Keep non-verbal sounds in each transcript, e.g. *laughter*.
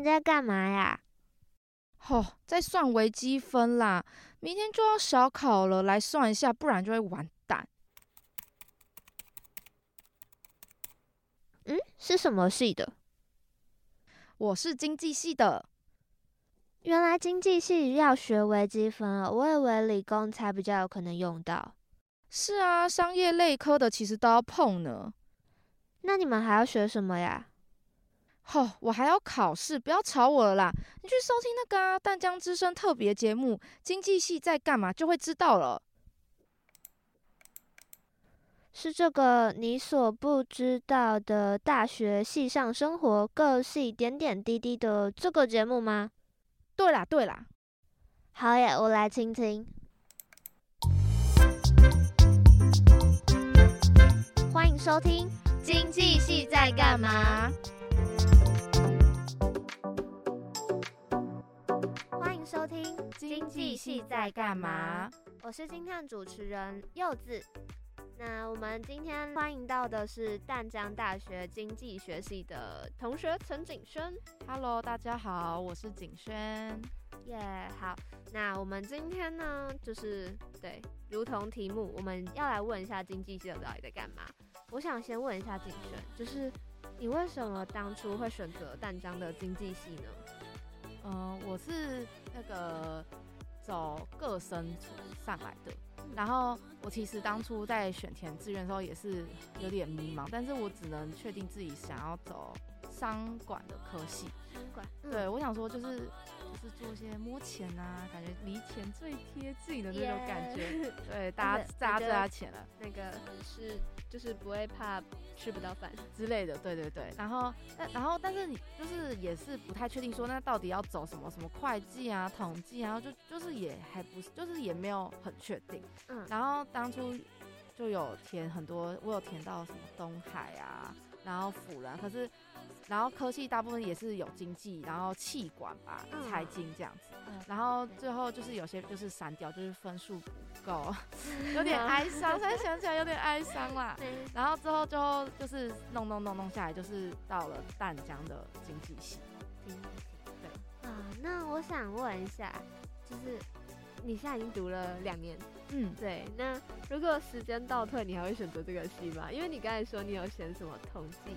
你在干嘛呀？哦，在算微积分啦，明天就要小考了，来算一下，不然就会完蛋。嗯，是什么系的？我是经济系的。原来经济系要学微积分啊，我以为理工才比较有可能用到。是啊，商业类科的其实都要碰呢。那你们还要学什么呀？哦，我还要考试，不要吵我了啦！你去收听那个啊，淡江之声特别节目《经济系在干嘛》就会知道了。是这个你所不知道的大学系上生活，各系点点滴滴的这个节目吗？对啦，对啦，好耶，我来听听。欢迎收听《经济系在干嘛》。收听《经济系在干嘛》。我是今天的主持人柚子。那我们今天欢迎到的是淡江大学经济学系的同学陈景轩。Hello，大家好，我是景轩。耶，yeah, 好。那我们今天呢，就是对，如同题目，我们要来问一下经济系的到底在干嘛。我想先问一下景轩，就是你为什么当初会选择淡江的经济系呢？嗯、呃，我是那个走个生上来的。然后我其实当初在选填志愿的时候也是有点迷茫，但是我只能确定自己想要走商管的科系。商管，嗯、对，我想说就是就是做一些摸钱啊，感觉离钱最贴近的那种感觉。*laughs* 对，大家大家最爱钱了，那个是就是不会怕吃不到饭之类的。对对对，然后但然后但是你就是也是不太确定说那到底要走什么什么会计啊、统计啊，然后就就是也还不是，就是也没有很确定。嗯，然后当初就有填很多，我有填到什么东海啊，然后辅仁，可是。然后科系大部分也是有经济，然后气管吧，财经这样子。然后最后就是有些就是删掉，就是分数不够，*laughs* 有点哀伤。现在想起来有点哀伤啦。然后之后最后就是弄弄弄弄下来，就是到了淡江的经济系。经济系，对。啊，那我想问一下，就是你现在已经读了两年，嗯，对。那如果时间倒退，你还会选择这个系吗？因为你刚才说你有选什么统计。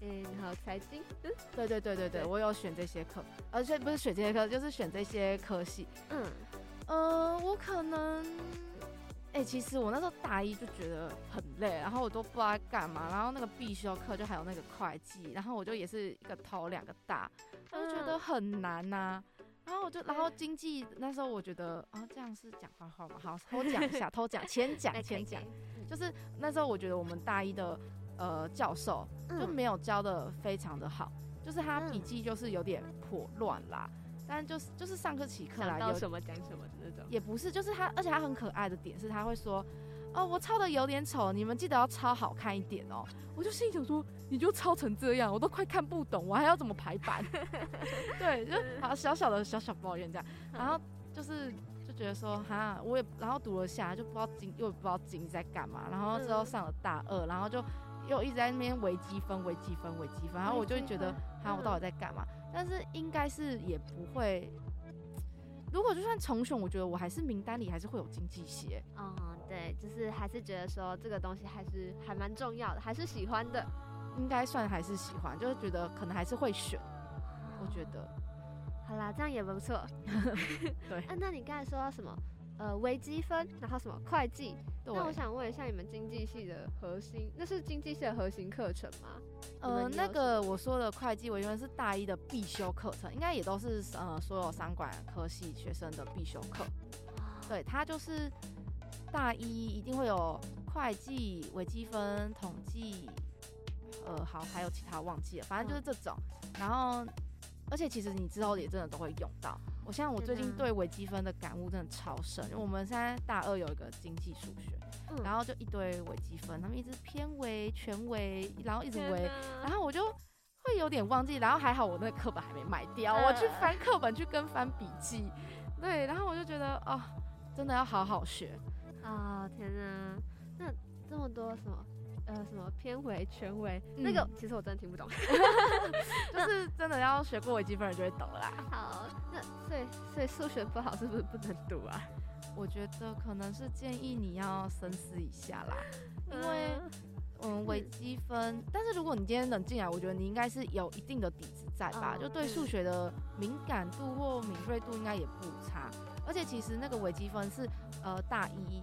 嗯，好，财经，嗯，对对对对对，我有选这些课，而且不是选这些课，就是选这些科系。嗯，呃，我可能，哎、欸，其实我那时候大一就觉得很累，然后我都不知道干嘛，然后那个必修课就还有那个会计，然后我就也是一个头两个大，我就觉得很难呐、啊。然后我就，然后经济那时候我觉得啊，这样是讲坏话吗？好，偷讲一下，*laughs* 偷讲，浅讲，浅讲，就是那时候我觉得我们大一的。呃，教授就没有教的非常的好，嗯、就是他笔记就是有点破乱啦。嗯、但就是就是上课起课来有什么讲什么的那种，也不是，就是他，而且他很可爱的点是他会说，哦，我抄的有点丑，你们记得要抄好看一点哦。*laughs* 我就心里想说，你就抄成这样，我都快看不懂，我还要怎么排版？*laughs* 对，就好小小的小小抱怨这样，然后就是就觉得说，哈，我也然后读了下来就不知道经又不知道经在干嘛，然后之后上了大二，然后就。又一直在那边微积分、微积分、微积分，然后我就会觉得，哈，我到底在干嘛？但是应该是也不会。如果就算重选，我觉得我还是名单里还是会有经济系。嗯，对，就是还是觉得说这个东西还是还蛮重要的，还是喜欢的。应该算还是喜欢，就是觉得可能还是会选。我觉得，好啦，这样也不错。*laughs* 对。啊，那你刚才说到什么？呃，微积分，然后什么会计？那我想问一下，你们经济系的核心，那是经济系的核心课程吗？呃，那个我说的会计微积分是大一的必修课程，应该也都是呃所有商管科系学生的必修课。对，它就是大一一定会有会计、微积分、统计，呃，好，还有其他忘记了，反正就是这种。然后，而且其实你之后也真的都会用到。我像我最近对微积分的感悟真的超深，因为我们现在大二有一个经济数学，嗯、然后就一堆微积分，他们一直偏微、全微，然后一直微，然后我就会有点忘记，然后还好我那个课本还没卖掉，呃、我去翻课本去跟翻笔记，对，然后我就觉得哦，真的要好好学啊、哦！天哪，那这么多什么呃什么偏微、全微，嗯、那个其实我真的听不懂，*laughs* 就是真的要学过微积分就会懂啦。好，那所以所以数学不好是不是不能读啊？我觉得可能是建议你要深思一下啦，因为。嗯，微积分，嗯、但是如果你今天能进来，我觉得你应该是有一定的底子在吧？哦、就对数学的敏感度或敏锐度应该也不差。而且其实那个微积分是呃大一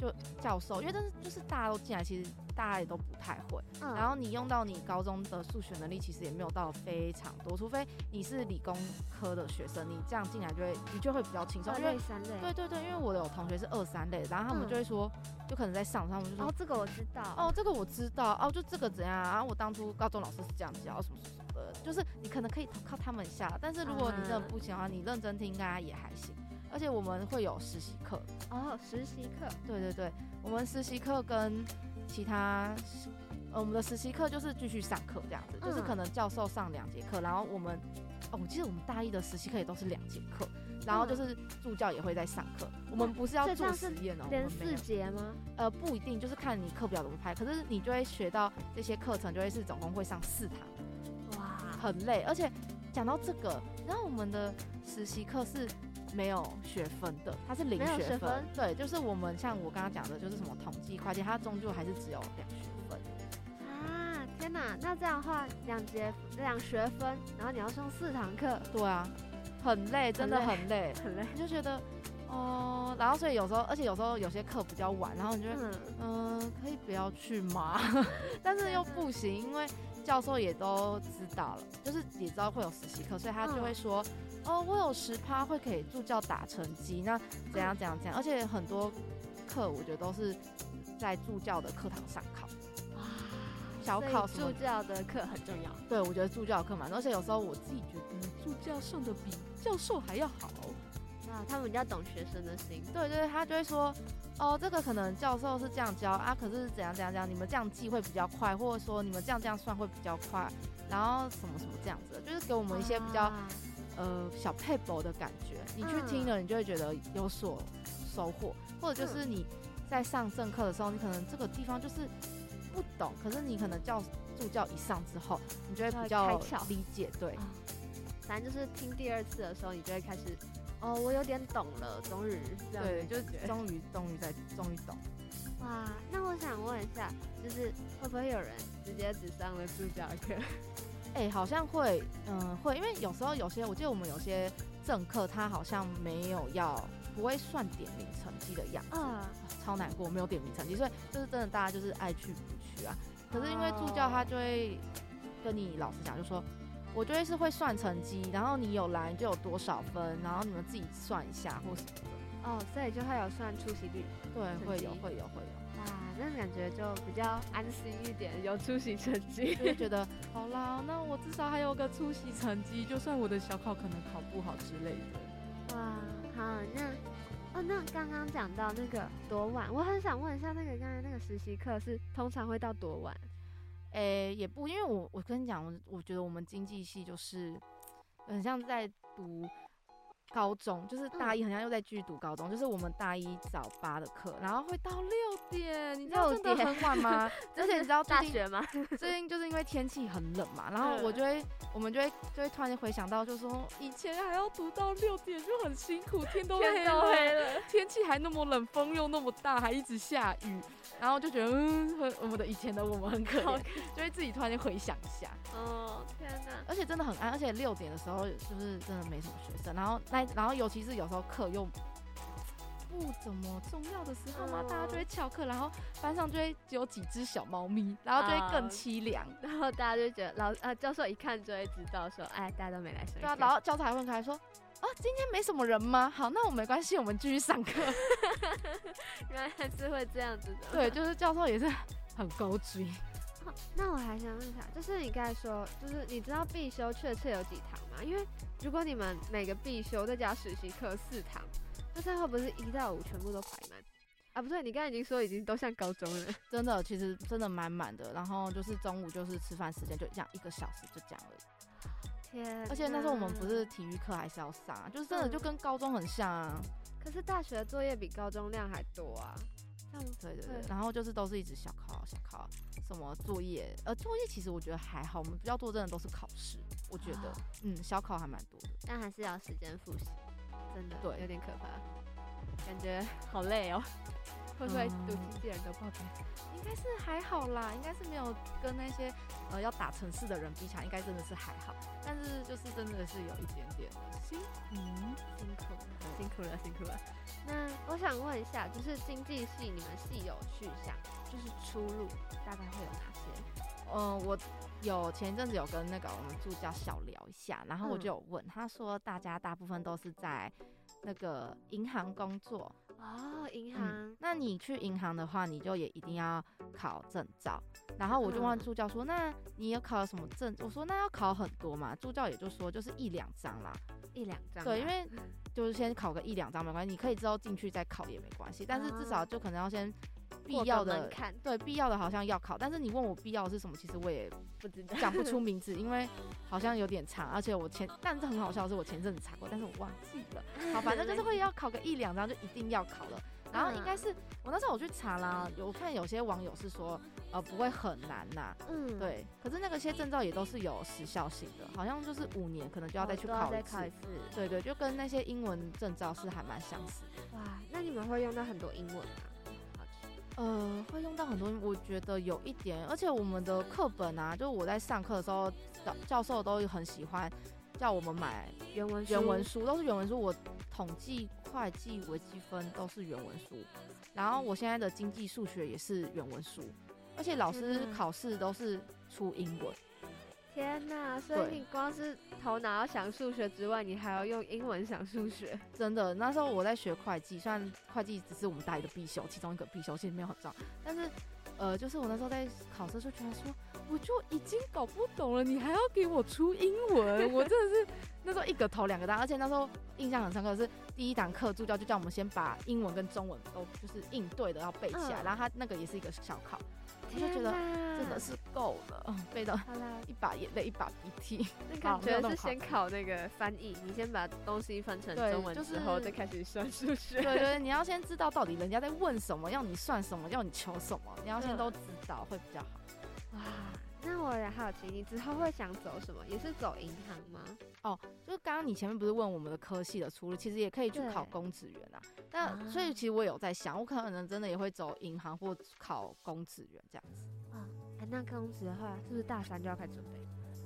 就教授，因为但是就是大家都进来，其实大家也都不太会。嗯、然后你用到你高中的数学能力，其实也没有到非常多，除非你是理工科的学生，你这样进来就会你就会比较轻松。二类三类。对对对，因为我有同学是二三类，然后他们就会说。嗯就可能在上，他们就说哦，这个我知道，哦，这个我知道，哦，就这个怎样啊？我当初高中老师是这样教，什么什么的，就是你可能可以靠他们一下，但是如果你真的不行的话，你认真听应该也还行。而且我们会有实习课哦，实习课，对对对，我们实习课跟其他，呃，我们的实习课就是继续上课这样子，嗯、就是可能教授上两节课，然后我们，哦，我记得我们大一的实习课也都是两节课。然后就是助教也会在上课，嗯、我们不是要做实验哦，连四节吗？呃，不一定，就是看你课表怎么排。可是你就会学到这些课程，就会是总共会上四堂，哇，很累。而且讲到这个，然后我们的实习课是没有学分的，它是零学分。对，就是我们像我刚刚讲的，就是什么统计、会计，它终究还是只有两学分。啊，天哪！那这样的话，两节两学分，然后你要上四堂课。对啊。很累，真的很累，很累，你就觉得，哦、呃，然后所以有时候，而且有时候有些课比较晚，然后你就，嗯、呃，可以不要去吗？*laughs* 但是又不行，因为教授也都知道了，就是也知道会有实习课，所以他就会说，嗯、哦，我有十趴会给助教打成绩，那怎样怎样怎样，而且很多课我觉得都是在助教的课堂上考。小考助教的课很重要，对，我觉得助教课嘛，而且有时候我自己觉得助教上的比教授还要好，那，他们比较懂学生的心，对对，他就会说，哦，这个可能教授是这样教啊，可是怎样怎样怎样，你们这样记会比较快，或者说你们这样这样算会比较快，然后什么什么这样子，就是给我们一些比较、啊、呃小配博的感觉，你去听了，你就会觉得有所收获，或者就是你在上正课的时候，你可能这个地方就是。不懂，可是你可能教助教一上之后，你就会比较理解，对。反正就是听第二次的时候，你就会开始，哦，我有点懂了，终于，对，就终于终于在终于懂。哇，那我想问一下，就是会不会有人直接只上了助教课？哎、欸，好像会，嗯，会，因为有时候有些，我记得我们有些政客，他好像没有要，不会算点名成绩的样子。嗯超难过，没有点名成绩，所以就是真的，大家就是爱去不去啊。可是因为助教他就会跟你老实讲，就说我觉得是会算成绩，然后你有来就有多少分，然后你们自己算一下或什么的。哦，所以就会有算出席率。对，会有，会有，会有。哇，那感觉就比较安心一点，有出席成绩，*laughs* 就觉得 *laughs* 好啦，那我至少还有个出席成绩，就算我的小考可能考不好之类的。哇，好，那。哦，那刚刚讲到那个多晚，我很想问一下，那个刚才那个实习课是通常会到多晚？诶、欸，也不，因为我我跟你讲，我我觉得我们经济系就是很像在读。高中就是大一，好像又在继续读高中，嗯、就是我们大一早八的课，然后会到六点，你知道真的很晚吗？*laughs* 而且你知道大学吗？*laughs* 最近就是因为天气很冷嘛，然后我就会，我们就会就会突然间回想到，就是说以前还要读到六点就很辛苦，天都黑了，天气还那么冷，风又那么大，还一直下雨，然后就觉得嗯，我们的以前的我们很可怜，就会自己突然间回想一下。哦，天哪！而且真的很暗，而且六点的时候是不是真的没什么学生，然后那然后尤其是有时候课又不怎么重要的时候嘛，嗯、大家就会翘课，然后班上就会只有几只小猫咪，然后就会更凄凉，然后大家就觉得老呃教授一看就会知道说，哎，大家都没来。对啊，然后教授还问开说，啊，今天没什么人吗？好，那我没关系，我们继续上课。*laughs* 原来还是会这样子的。对，就是教授也是很高追。那我还想问一下，就是你刚才说，就是你知道必修确切有几堂吗？因为如果你们每个必修再加实习课四堂，那最后不是一到五全部都排满？啊，不对，你刚才已经说已经都像高中了。真的，其实真的满满的。然后就是中午就是吃饭时间就这样一个小时就这样而已。天，而且那时候我们不是体育课还是要上，就是真的就跟高中很像啊。可是大学的作业比高中量还多啊。对对对，然后就是都是一直小考小考，什么作业，呃，作业其实我觉得还好，我们比较多真的都是考试，我觉得，嗯，小考还蛮多的，但还是要时间复习，真的，对，有点可怕，感觉好累哦。会不会读经纪人的报名？应该是还好啦，应该是没有跟那些呃要打城市的人比起来，应该真的是还好。但是就是真的是有一点点辛苦，嗯，辛苦了，辛苦了，辛苦了。那我想问一下，就是经济系你们系有去向，就是出路大概会有哪些？嗯、呃，我有前一阵子有跟那个我们助教小聊一下，然后我就有问、嗯、他说，大家大部分都是在那个银行工作。哦，银行、嗯。那你去银行的话，你就也一定要考证照。然后我就问助教说：“嗯、那你有考了什么证？”我说：“那要考很多嘛。”助教也就说：“就是一两张啦，一两张。”对，因为 *laughs* 就是先考个一两张没关系，你可以之后进去再考也没关系。但是至少就可能要先必要的，对，必要的好像要考。但是你问我必要的是什么，其实我也不知道，讲不出 *laughs* 名字，因为好像有点长。而且我前，但是很好笑的是，我前阵子查过，但是我忘记了。好，反正就是会要考个一两张，就一定要考了。然后应该是我那时候我去查啦，有看有些网友是说，呃，不会很难呐。嗯，对。可是那个些证照也都是有时效性的，好像就是五年可能就要再去考一次。对对，就跟那些英文证照是还蛮相似。哇，那你们会用到很多英文吗？呃，会用到很多，我觉得有一点，而且我们的课本啊，就是我在上课的时候，教教授都很喜欢叫我们买原文书，原文书都是原文书。我统计。会计、微积分都是原文书，然后我现在的经济、数学也是原文书，而且老师考试都是出英文。天呐！所以你光是头脑要想数学之外，你还要用英文想数学。真的，那时候我在学会计，虽然会计只是我们大一的必修，其中一个必修，其实没有很重要，但是。呃，就是我那时候在考试的时候，觉得说，我就已经搞不懂了，你还要给我出英文，我真的是那时候一个头两个大，而且那时候印象很深刻的是第一堂课助教就叫我们先把英文跟中文都就是应对的要背起来，嗯、然后他那个也是一个小考。我就觉得真的是够了，嗯，背到一把眼泪一把鼻涕。*laughs* 那感觉是先考那个翻译，你先把东西翻成中文之后再开始算数学。对对，你要先知道到底人家在问什么，要你算什么，要你求什么，你要先都知道会比较好。哇，那我也好奇，你之后会想走什么？也是走银行吗？哦，就是刚刚你前面不是问我们的科系的出路，其实也可以去考公职员啊。那所以其实我有在想，我可能真的也会走银行或考公职员这样子。啊，哎，那公职的话，是不是大三就要开始准备？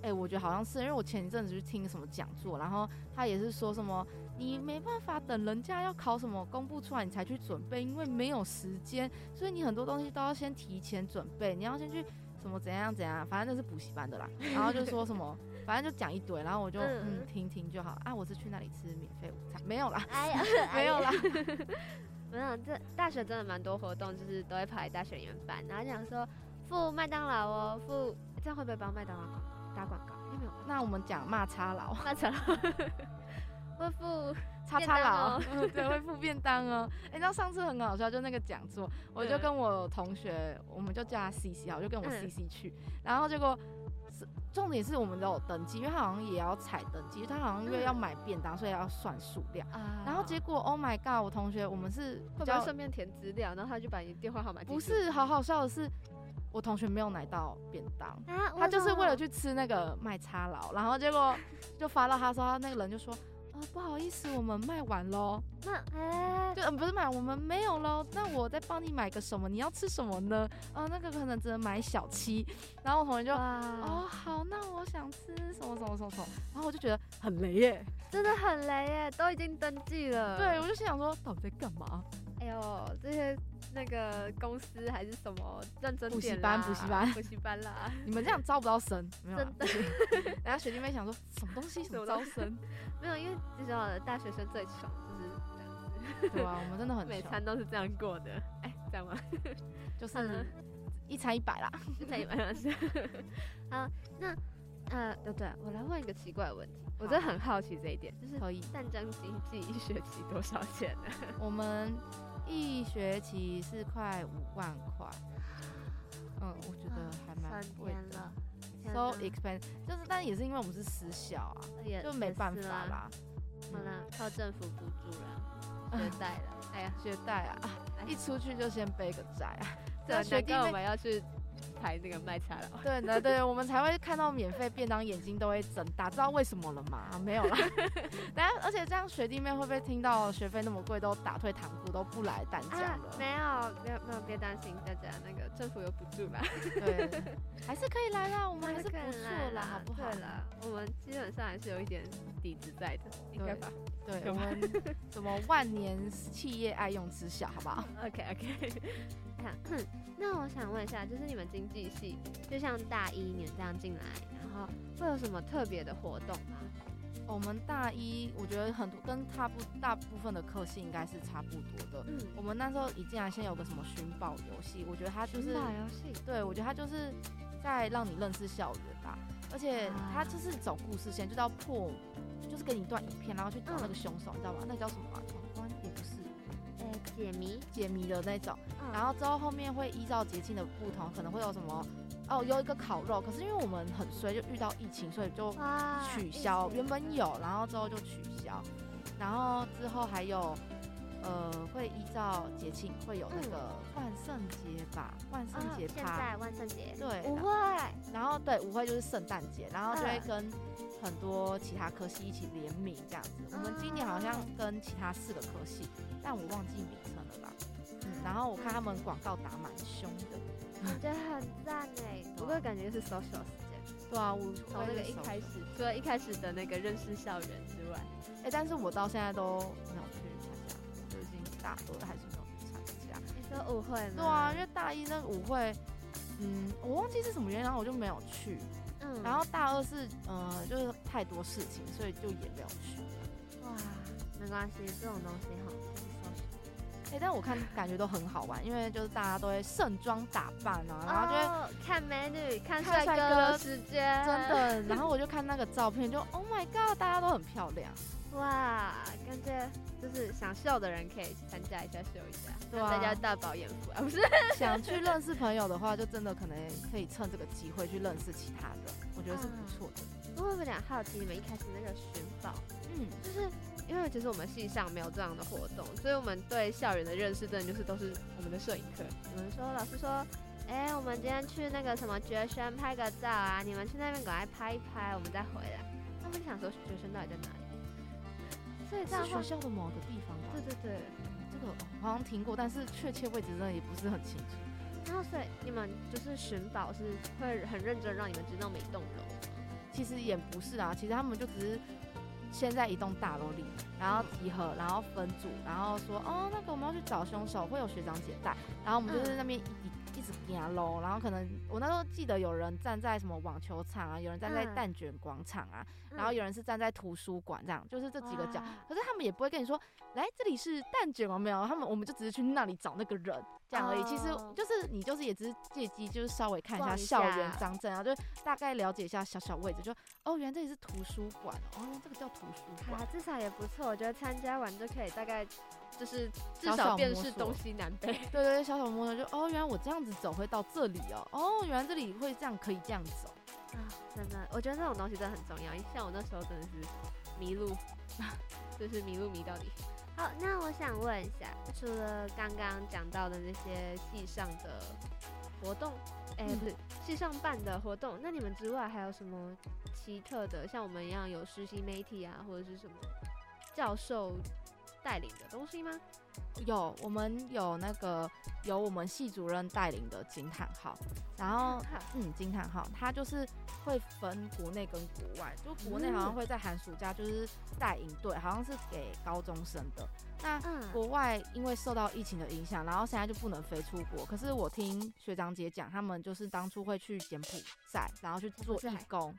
哎，我觉得好像是，因为我前一阵子去听什么讲座，然后他也是说什么，你没办法等人家要考什么公布出来你才去准备，因为没有时间，所以你很多东西都要先提前准备，你要先去什么怎样怎样，反正就是补习班的啦。然后就说什么。*laughs* 反正就讲一堆，然后我就嗯，嗯听听就好啊。我是去那里吃免费午餐，没有啦，哎呀，*laughs* 没有啦，*laughs* 没有。这大学真的蛮多活动，就是都会跑来大学里面办，然后讲说付麦当劳哦，付这样会不会帮麦当劳打广告？有没有？那我们讲骂叉佬，骂叉劳会付叉叉佬，*laughs* 嗯，对，会付便当哦。哎、欸，那上次很好笑，就那个讲座，我就跟我同学，我们就叫他 C C 好，我就跟我 C C 去，嗯、然后结果。重点是我们都有登记，因为他好像也要采登记，他好像因为要买便当，所以要算数量。啊、然后结果，Oh my god！我同学，我们是会不会顺便填资料，然后他就把你电话号码。不是，好好笑的是，我同学没有拿到便当，啊、他就是为了去吃那个麦叉佬，然后结果就发到他说，他那个人就说。不好意思，我们卖完喽。那哎，就嗯，不是买，我们没有喽。那我再帮你买个什么？你要吃什么呢？啊、哦，那个可能只能买小七。然后我同学就，哇哦，好，那我想吃什么什么什么什么。然后我就觉得很雷耶，真的很雷耶，都已经登记了。对，我就心想说，到底在干嘛？哎呦，这些那个公司还是什么认真点补习班，补习班，补习班啦。*laughs* 你们这样招不到生，没有、啊？真的。然后学弟妹想说，什么东西什么招生？没有，因为至少大学生最穷，就是这样子。对啊，我们真的很穷，每餐都是这样过的。哎，这样吗？就是一餐一百啦，一餐一百是。*laughs* 好，那呃，对对，我来问一个奇怪的问题，我真的很好奇这一点，就是可以战争经济一学期多少钱呢？我们。一学期是快五万块，嗯，我觉得还蛮贵的，so expensive，就是，但也是因为我们是私校啊，就没办法啦。好啦，靠政府补助啦。*laughs* 学贷了，哎呀，学贷啊，一出去就先背个债啊。这 *laughs* 学弟我们要去。排那个卖菜了，对对对，我们才会看到免费便当，眼睛都会睁大，知道为什么了吗？啊、没有啦。*laughs* 但而且这样学弟妹会不会听到学费那么贵都打退堂鼓都不来淡江了、啊？没有没有没有，别担心大家，那个政府有补助吧？对，还是可以来啦，我们还是不错啦，好不好？对啦，我们基本上还是有一点底子在的，应该吧？对，我们什么万年企业爱用之小，好不好？OK OK。*laughs* 哼，*clears throat* 那我想问一下，就是你们经济系，就像大一你们这样进来，然后会有什么特别的活动吗？我们大一，我觉得很多跟差不大部分的科系应该是差不多的。嗯，我们那时候一进来，先有个什么寻宝游戏，我觉得它就是寻宝游戏。对，我觉得它就是在让你认识校园吧，而且它就是走故事线，就到破，就是给你一段影片，然后去找那个凶手，嗯、你知道吗？那个叫什么、啊？解谜解谜的那种，嗯、然后之后后面会依照节庆的不同，可能会有什么哦，有一个烤肉，可是因为我们很衰，就遇到疫情，所以就取消。原本有，然后之后就取消。然后之后还有呃，会依照节庆会有那个万圣节吧，万圣节趴。现在万圣节对舞会，然后对舞会就是圣诞节，然后就会跟很多其他科系一起联名这样子。嗯、我们今年好像跟其他四个科系，但我忘记名称了吧。嗯。然后我看他们广告打蛮凶的，我觉得很赞哎。不过感觉是 social 时间。对啊，我从那个一开始，除了一开始的那个认识校园之外，哎，但是我到现在都没有去参加，就已经大多的还是没有去参加。你说舞会吗？对啊，因为大一那个舞会，嗯，我忘记是什么原因，然后我就没有去。嗯。然后大二是，呃，就是太多事情，所以就也没有去。哇，没关系，这种东西哈。欸、但我看感觉都很好玩，因为就是大家都会盛装打扮啊，然后就会、哦、看美女、看帅哥的时间，真的。*laughs* 然后我就看那个照片，就 Oh my God，大家都很漂亮，哇，感觉就是想秀的人可以参加一下秀一下，对啊，大家大饱眼福啊，不是？*laughs* 想去认识朋友的话，就真的可能可以趁这个机会去认识其他人，我觉得是不错的。我有点好奇，你们一开始那个寻宝，嗯，就是。因为其实我们系上没有这样的活动，所以我们对校园的认识真的就是都是我们的摄影课。我们说老师说，哎、欸，我们今天去那个什么绝学拍个照啊，你们去那边赶快拍一拍，我们再回来。他们想说绝生到底在哪里？所以在学校的某个地方吧。对对对，这个好像听过，但是确切位置真的也不是很清楚。然后所以你们就是寻宝是会很认真让你们知道每栋楼？其实也不是啊，其实他们就只是。先在一栋大楼里，然后集合，然后分组，然后说哦，那个我们要去找凶手，会有学长姐带，然后我们就在那边一一直点喽，然后可能我那时候记得有人站在什么网球场啊，有人站在蛋卷广场啊，然后有人是站在图书馆这样，就是这几个角，可是他们也不会跟你说，来这里是蛋卷吗？没有，他们我们就只是去那里找那个人。这样而已，其实就是你就是也只是借机就是稍微看一下校园张证啊，就大概了解一下小小位置，就哦，原来这里是图书馆哦，这个叫图书馆，至少也不错。我觉得参加完就可以大概就是至少辨识东西南北。对对对，小小摸索就哦，原来我这样子走会到这里哦，哦，原来这里会这样可以这样走啊，真的，我觉得这种东西真的很重要。像我那时候真的是迷路，*laughs* 就是迷路迷到底。好，那我想问一下，除了刚刚讲到的那些系上的活动，哎、欸，不是系上办的活动，那你们之外还有什么奇特的，像我们一样有实习媒体啊，或者是什么教授带领的东西吗？有，我们有那个由我们系主任带领的惊叹号，然后嗯，惊叹号，它就是会分国内跟国外，就国内好像会在寒暑假就是带营队，好像是给高中生的。那国外因为受到疫情的影响，然后现在就不能飞出国。可是我听学长姐讲，他们就是当初会去柬埔寨，然后去做义工。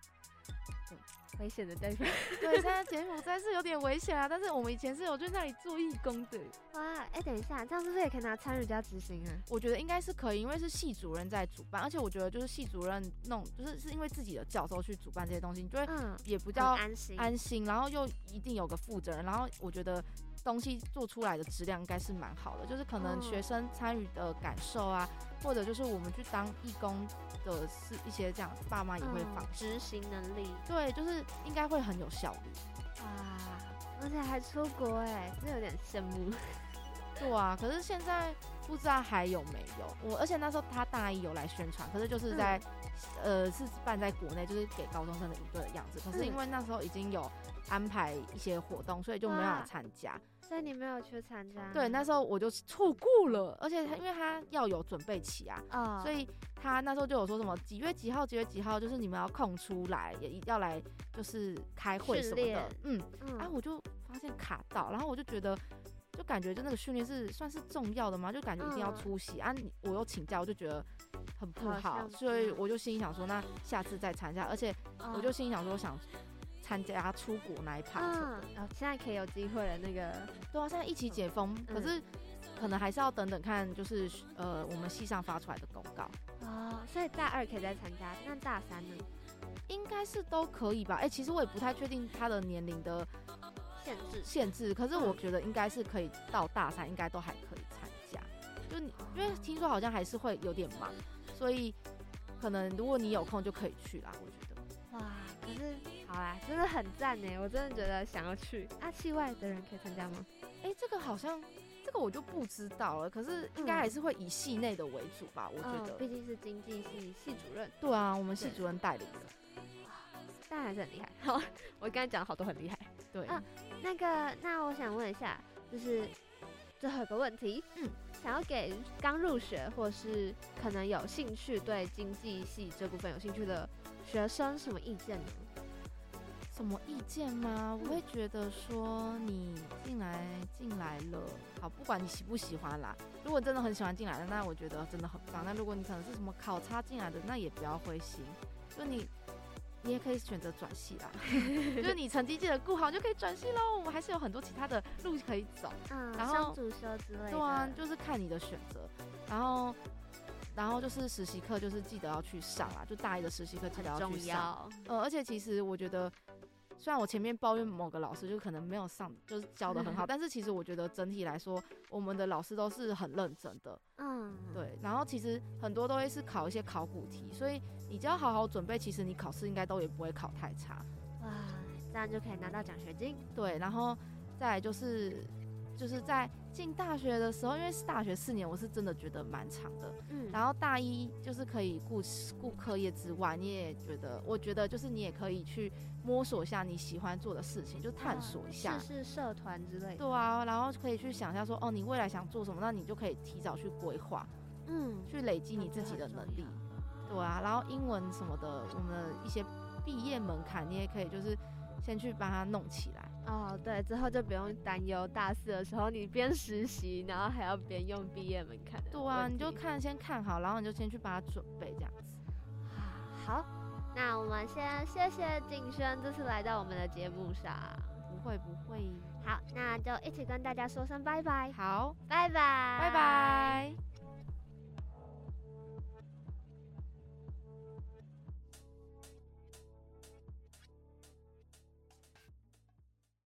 危险的代表，*laughs* 对，现在柬埔寨是有点危险啊。但是我们以前是有去那里做义工的。哇，哎、欸，等一下，这样是不是也可以拿参与加执行啊？我觉得应该是可以，因为是系主任在主办，而且我觉得就是系主任弄，就是是因为自己的教授去主办这些东西，你就会也不叫安心，安心，然后又一定有个负责人，然后我觉得东西做出来的质量应该是蛮好的，就是可能学生参与的感受啊，或者就是我们去当义工。的是一些这样，爸妈也会放执行能力，对，就是应该会很有效率。哇，而且还出国哎，这有点羡慕。对啊，可是现在不知道还有没有我，而且那时候他大一有来宣传，可是就是在、嗯、呃是办在国内，就是给高中生的营队的样子。可是因为那时候已经有安排一些活动，所以就没有参加。所以你没有去参加？对，那时候我就错过了，而且他因为他要有准备期啊，哦、所以他那时候就有说什么几月几号几月几号，就是你们要空出来，也要来就是开会什么的。嗯嗯，哎、啊，我就发现卡到，然后我就觉得。就感觉就那个训练是算是重要的吗？就感觉一定要出席、嗯、啊！我又请假，我就觉得很不好，好所以我就心里想说，那下次再参加。而且我就心里想说，想参加出国那一趴。嗯，然后现在可以有机会了。那个对啊，现在一起解封，嗯、可是可能还是要等等看，就是呃，我们系上发出来的公告。哦，所以大二可以再参加，那大三呢？应该是都可以吧？哎、欸，其实我也不太确定他的年龄的。限制限制，可是我觉得应该是可以到大三，应该都还可以参加。就你，因为听说好像还是会有点忙，所以可能如果你有空就可以去啦。我觉得，哇，可是好啦，真的很赞呢，我真的觉得想要去。啊，系外的人可以参加吗？哎、欸，这个好像这个我就不知道了。可是应该还是会以系内的为主吧？我觉得，毕竟是经济系系主任。对啊，我们系主任带领的，当然还是很厉害。*laughs* 好，我刚才讲的好多很厉害。对啊。那个，那我想问一下，就是最后一个问题，嗯，想要给刚入学或是可能有兴趣对经济系这部分有兴趣的学生什么意见呢？什么意见吗？我会觉得说你进来进来了，好，不管你喜不喜欢啦。如果真的很喜欢进来的，那我觉得真的很棒。那如果你可能是什么考察进来的，那也不要灰心，就你。你也可以选择转系啦，*laughs* 就是你成绩记得顾好就可以转系喽。我们还是有很多其他的路可以走，嗯，然后主修之类的，对啊，就是看你的选择。然后，然后就是实习课，就是记得要去上啊，就大一的实习课记得要去上。呃，而且其实我觉得。虽然我前面抱怨某个老师就可能没有上，就是教的很好，*laughs* 但是其实我觉得整体来说，我们的老师都是很认真的。嗯，对。然后其实很多都会是考一些考古题，所以你只要好好准备，其实你考试应该都也不会考太差。哇，这样就可以拿到奖学金。对，然后再来就是。就是在进大学的时候，因为是大学四年，我是真的觉得蛮长的。嗯，然后大一就是可以顾顾课业之外，你也觉得，我觉得就是你也可以去摸索一下你喜欢做的事情，就探索一下，是社团之类的。对啊，然后可以去想一下说，哦，你未来想做什么，那你就可以提早去规划，嗯，去累积你自己的能力。对啊，然后英文什么的，我们的一些毕业门槛，你也可以就是先去把它弄起来。哦，对，之后就不用担忧大四的时候你边实习，然后还要边用毕业门槛。对啊，你就看先看好，然后你就先去把它准备这样子。*sighs* 好，那我们先谢谢景轩这次来到我们的节目上。不会不会。好，那就一起跟大家说声拜拜。好，拜拜，拜拜。